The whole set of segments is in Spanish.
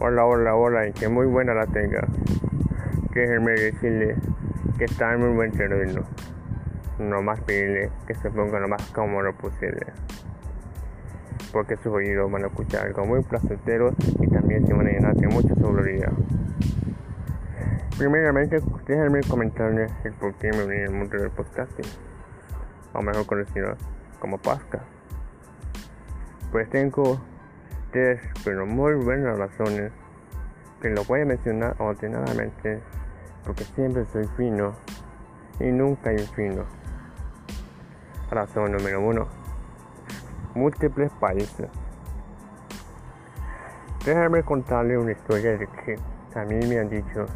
Hola, hola, hola, y que muy buena la tenga. Déjenme decirle que está en muy buen terreno. No más pedirle que se ponga lo más cómodo posible. Porque sus oídos van a escuchar algo muy placentero y también se van a llenar de mucha sobriedad. Primeramente, déjenme comentarles el por qué me uní al mundo del podcasting, o mejor conocido como podcast. Pues tengo tres, pero muy buenas razones que lo voy a mencionar ordenadamente porque siempre soy fino y nunca infino. Razón número uno. Múltiples países. Déjame contarle una historia de que a mí me han dicho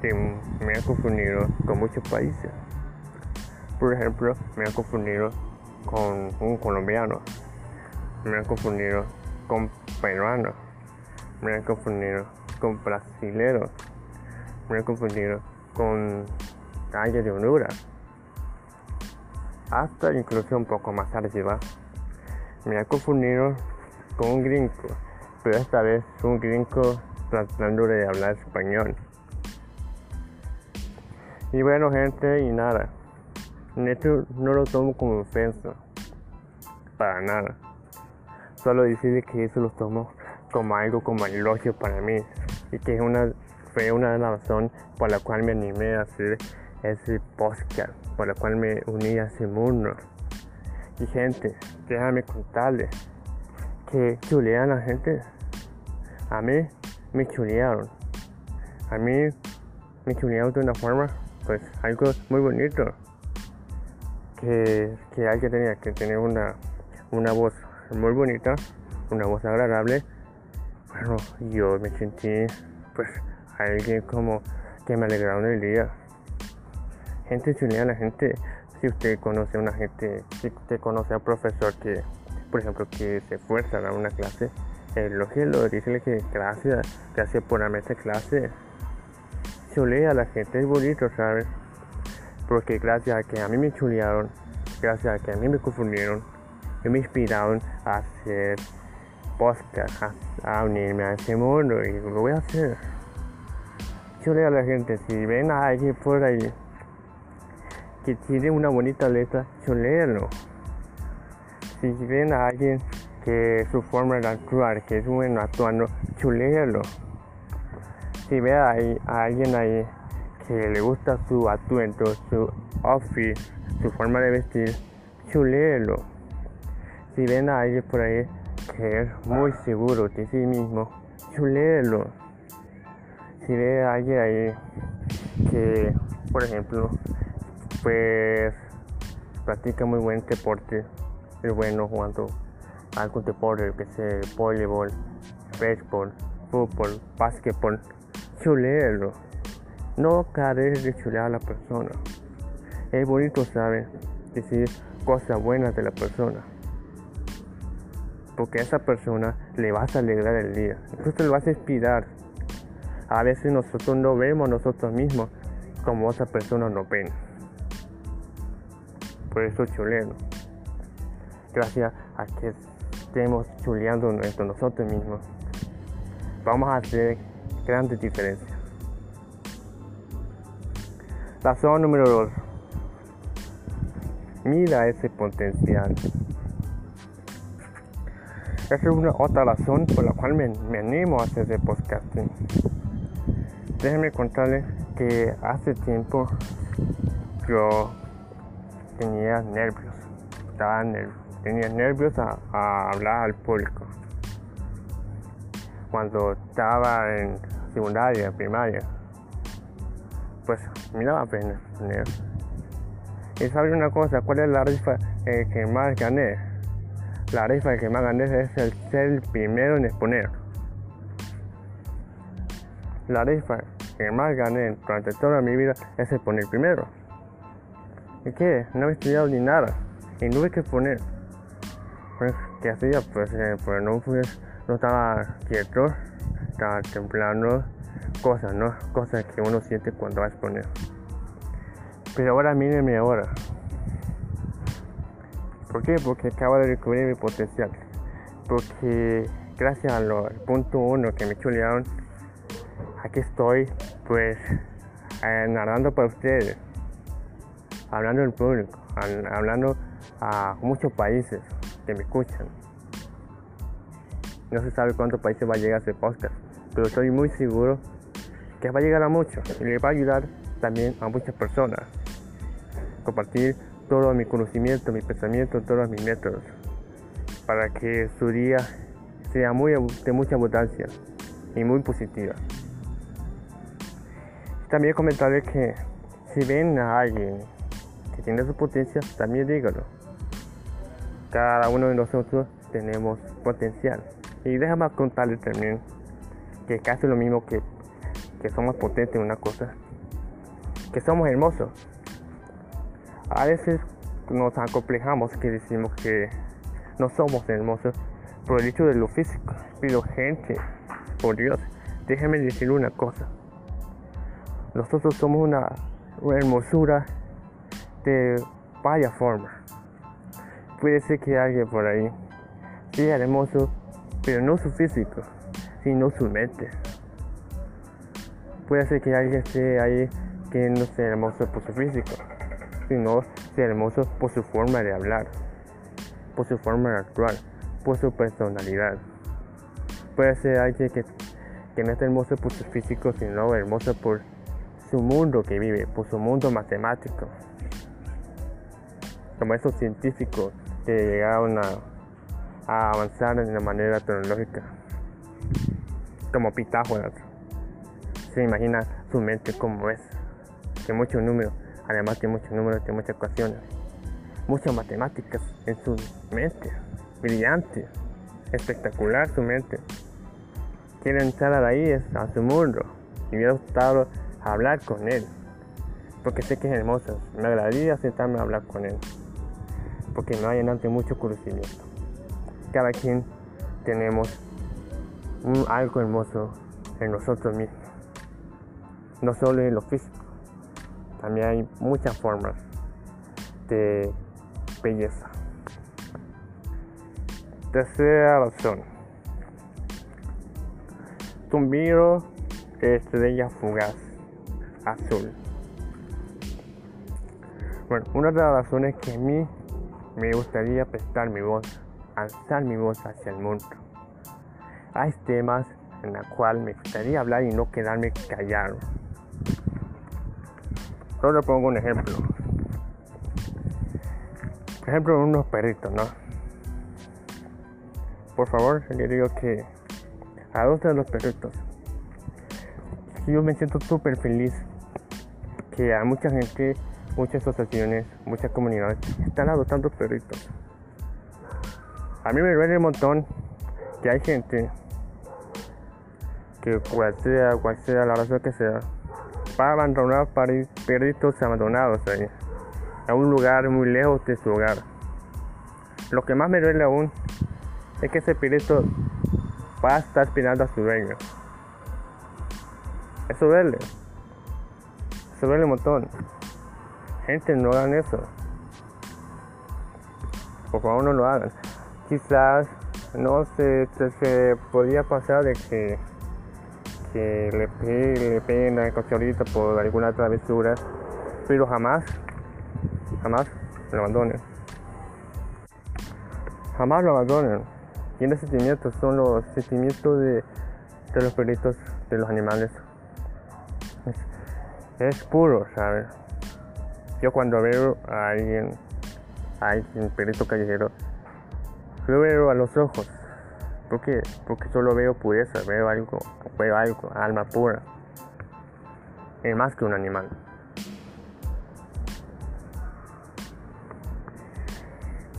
que me han confundido con muchos países. Por ejemplo, me han confundido con un colombiano. Me han confundido con peruanos, me han confundido con brasileros, me han confundido con calle de Honduras, hasta incluso un poco más arriba. Me han confundido con un gringo, pero esta vez un gringo tratando de hablar español. Y bueno, gente, y nada. Esto no lo tomo como ofensa. Para nada. Solo decirle que eso lo tomo como algo como elogio para mí y que es una, fue una de las razones por la cual me animé a hacer ese podcast, por la cual me uní a ese mundo. Y gente, déjame contarles que chulean a la gente. A mí me chulearon. A mí me chulearon de una forma, pues algo muy bonito. Que, que alguien tenía que tener una, una voz muy bonita, una voz agradable. Bueno, yo me sentí pues alguien como que me alegraron el día. Gente la gente, si usted conoce a una gente, si usted conoce a un profesor que, por ejemplo, que se esfuerza a dar una clase, elogio, dígale que gracias, gracias por darme esta clase. Chulea a la gente, es bonito, ¿sabes? Porque gracias a que a mí me chulearon, gracias a que a mí me confundieron, me inspiraron a hacer podcast, a, unirme a ese mundo y lo voy a hacer. Yo le a la gente, si ven a alguien por ahí que tiene una bonita letra, chuléalo. Si ven a alguien que su forma de actuar, que es bueno actuando, chuléalo. Si ve a, alguien ahí que le gusta su atuendo, su outfit, su forma de vestir, chuléalo si ven a alguien por ahí que es muy seguro de sí mismo, chuléelo. Si ve a alguien ahí que, por ejemplo, pues practica muy buen deporte, es bueno jugando algún deporte, que sea voleibol, béisbol, fútbol, básquetbol, chuléelo. No careces de chulear a la persona. Es bonito, saber Decir cosas buenas de la persona porque a esa persona le vas a alegrar el día, incluso le vas a inspirar. A veces nosotros no vemos nosotros mismos como otra persona nos ven. Por eso chuleo. Gracias a que estemos chuleando entre nosotros mismos, vamos a hacer grandes diferencias. Razón número 2. Mira ese potencial. Esa es una otra razón por la cual me, animo a hacer este podcasting. Déjenme contarles que hace tiempo yo tenía nervios, estaba tenía nervios a, hablar al público. Cuando estaba en secundaria, primaria, pues me daba pena. Y saben una cosa, ¿cuál es la rifa eh, que más gané? La rifa que más gané es el ser el primero en exponer. La rifa que más gané durante toda mi vida es exponer primero. ¿Y qué? No he estudiado ni nada. Y no tuve que exponer. Pues, ¿qué hacía? Pues, eh, pues no, pues, no estaba quieto, estaba temblando. Cosas, ¿no? Cosas que uno siente cuando va a exponer. Pero ahora mírenme ahora. ¿Por qué? Porque acabo de descubrir mi potencial. Porque gracias al punto uno que me chulearon, aquí estoy, pues, eh, narrando para ustedes, hablando del público, hablando a muchos países que me escuchan. No se sabe cuántos países va a llegar ese podcast, pero estoy muy seguro que va a llegar a muchos y le va a ayudar también a muchas personas. Compartir todo mi conocimiento, mi pensamiento, todos mis métodos, para que su día sea muy, de mucha abundancia y muy positiva. También comentarles que si ven a alguien que tiene su potencia, también díganlo. Cada uno de nosotros tenemos potencial. Y déjame contarles también que casi lo mismo que, que somos potentes en una cosa, que somos hermosos. A veces nos acomplejamos que decimos que no somos hermosos por el hecho de lo físico. Pero gente, por Dios, déjenme decir una cosa. Nosotros somos una, hermosura de vaya forma. Puede ser que alguien por ahí sea hermoso, pero no su físico, sino su mente. Puede ser que alguien esté ahí que no sea hermoso por su físico, sino sea hermoso por su forma de hablar, por su forma de actuar, por su personalidad. Puede ser alguien que, no es hermoso por su físico, sino hermoso por su mundo que vive, por su mundo matemático. Como esos científicos que llegaron a, a avanzar de una manera tecnológica. Como Pitágoras. Se imagina su mente como es. Que muchos números, además que muchos números, de muchas ecuaciones. Muchas matemáticas en su mente brillante, espectacular su mente. Quiere entrar ahí a su mundo y ha gustado hablar con él, porque sé que es hermoso. Me agradaría sentarme a hablar con él, porque me va a llenar de mucho conocimiento. Cada quien tenemos algo hermoso en nosotros mismos, no solo en lo físico, también hay muchas formas de belleza. Tercera razón. Tumbiro estrella fugaz azul. Bueno, una de las razones que a mí me gustaría prestar mi voz, alzar mi voz hacia el mundo. Hay temas en los cuales me gustaría hablar y no quedarme callado. Solo pongo un ejemplo. Por ejemplo, unos perritos, ¿no? por favor, le digo que adopten los perritos. Yo me siento súper feliz que a mucha gente, muchas asociaciones, muchas comunidades están adoptando perritos. A mí me duele un montón que hay gente que cual sea, cual sea la razón que sea, va a abandonar perritos abandonados ahí, a un lugar muy lejos de su hogar. Lo que más me duele aún es que ese pirito va a estar esperando a su dueño. Eso duele. Eso duele un montón. Gente, no hagan eso. Por favor, no lo hagan. Quizás, no sé, se, podría pasar de que, que le, peguen, le peguen al cachorrito por alguna travesura, pero jamás, jamás lo abandonen. Jamás lo abandonen. Los sentimientos son los sentimientos de, los perritos, de los animales. Es, puro, ¿sabes? Yo cuando veo a alguien, a un perrito callejero, yo veo a los ojos. ¿Por qué? Porque solo veo pureza, veo algo, veo algo, alma pura. Es más que un animal.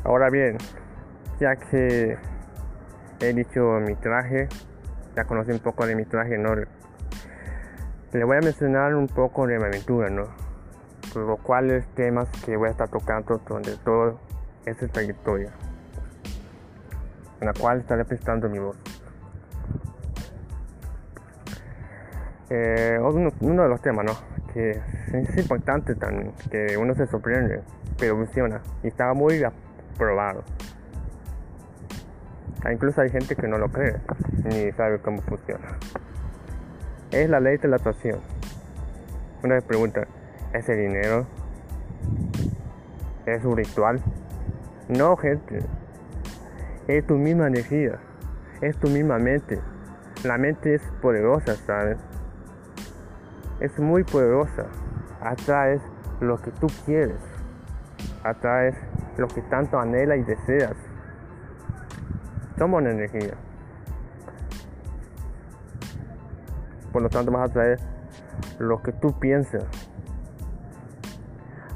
Ahora bien, ya que he dicho mi traje, ya conocí un poco de mi traje, ¿no? Le voy a mencionar un poco de mi aventura, ¿no? Los cuales temas que voy a estar tocando durante toda esta trayectoria, en la cual estaré prestando mi voz. Eh, uno, de los temas, ¿no? Que es importante también, que uno se sorprende, pero funciona y está muy aprobado Ah, incluso hay gente que no lo cree ni sabe cómo funciona. Es la ley de la atracción. Una vez pregunta, ¿ese dinero es un ritual? No, gente. Es tu misma energía. Es tu misma mente. La mente es poderosa, ¿sabes? Es muy poderosa. Atraes lo que tú quieres. Atraes lo que tanto anhela y deseas. Somos energía. Por lo tanto vas a traer lo que tú piensas.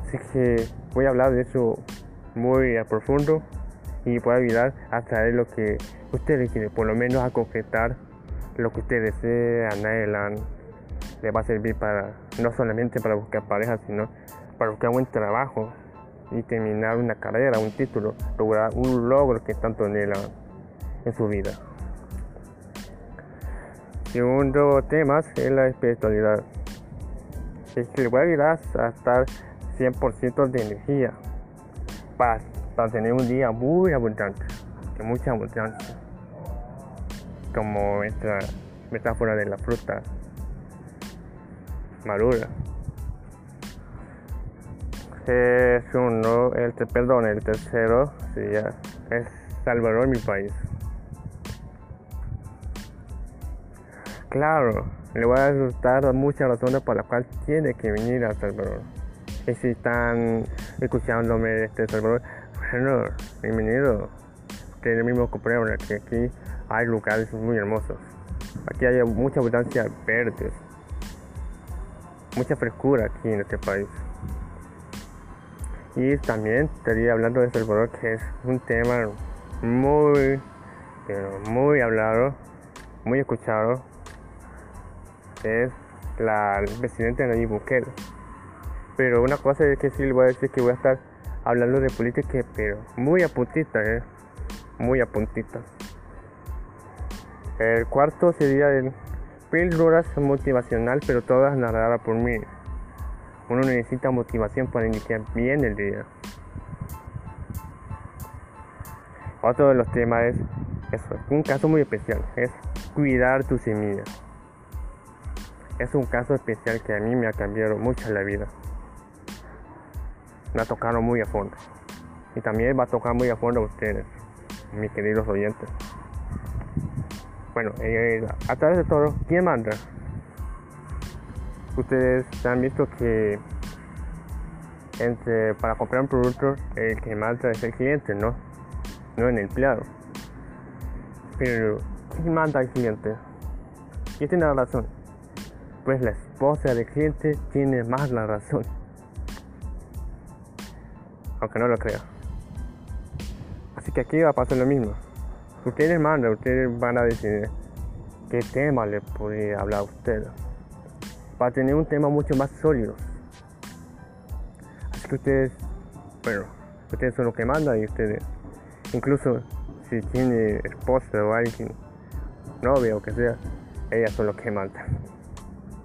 Así que voy a hablar de eso muy a profundo y voy a ayudar a traer lo que ustedes quieren, por lo menos a concretar lo que ustedes desean, anhelan. Les va a servir para no solamente para buscar pareja, sino para buscar buen trabajo y terminar una carrera, un título, lograr un logro que tanto anhelan en su vida. Segundo tema es la espiritualidad. Es que le voy ayudar a estar 100% de energía para, para, tener un día muy abundante, de mucha abundancia, como esta metáfora de la fruta madura. Es uno, el, perdón, el tercero sería, es Salvador, mi país. Claro, le voy a dar muchas razones por las cuales tiene que venir a Salvador. Y si están escuchándome de este Salvador, bueno, bienvenido. Ustedes mismo comprueban que aquí hay lugares muy hermosos. Aquí hay mucha abundancia verdes, mucha frescura aquí en este país. Y también estaría hablando de Salvador, que es un tema muy, pero muy hablado, muy escuchado. Es la, el presidente Nayib Bukele. Pero una cosa es que sí le voy a decir que voy a estar hablando de política, pero muy a puntita, ¿eh? muy a puntita. El cuarto sería el píldoras motivacional, pero todas narradas por mí. Uno necesita motivación para iniciar bien el día. Otro de los temas es eso, un caso muy especial, es cuidar tu semilla. Es un caso especial que a mí me ha cambiado mucho la vida. Me ha tocado muy a fondo. Y también va a tocar muy a fondo a ustedes, mis queridos oyentes. Bueno, eh, a través de todo, ¿quién manda? ustedes han visto que entre, para comprar un producto el que manda es el cliente, ¿no? No el empleado. Pero, ¿quién manda al cliente? ¿Quién tiene la razón? Pues la esposa del cliente tiene más la razón. Aunque no lo crea. Así que aquí va a pasar lo mismo. Ustedes mandan, ustedes van a decidir qué tema le puede hablar a ustedes para tener un tema mucho más sólido. Así que ustedes, bueno, ustedes son los que mandan y ustedes, incluso si tiene esposa o alguien, novia o que sea, ellas son los que mandan.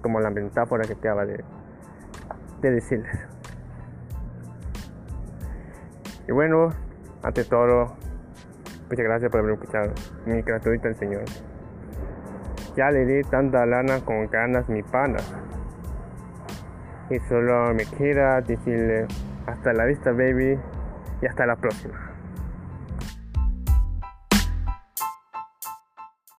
Como la metáfora que acaba de decirles. Y bueno, ante todo, muchas gracias por haberme escuchado. Mi gratuita el Señor. Ya le di tanta lana con ganas mi pana. Y solo me queda decirle hasta la vista baby y hasta la próxima.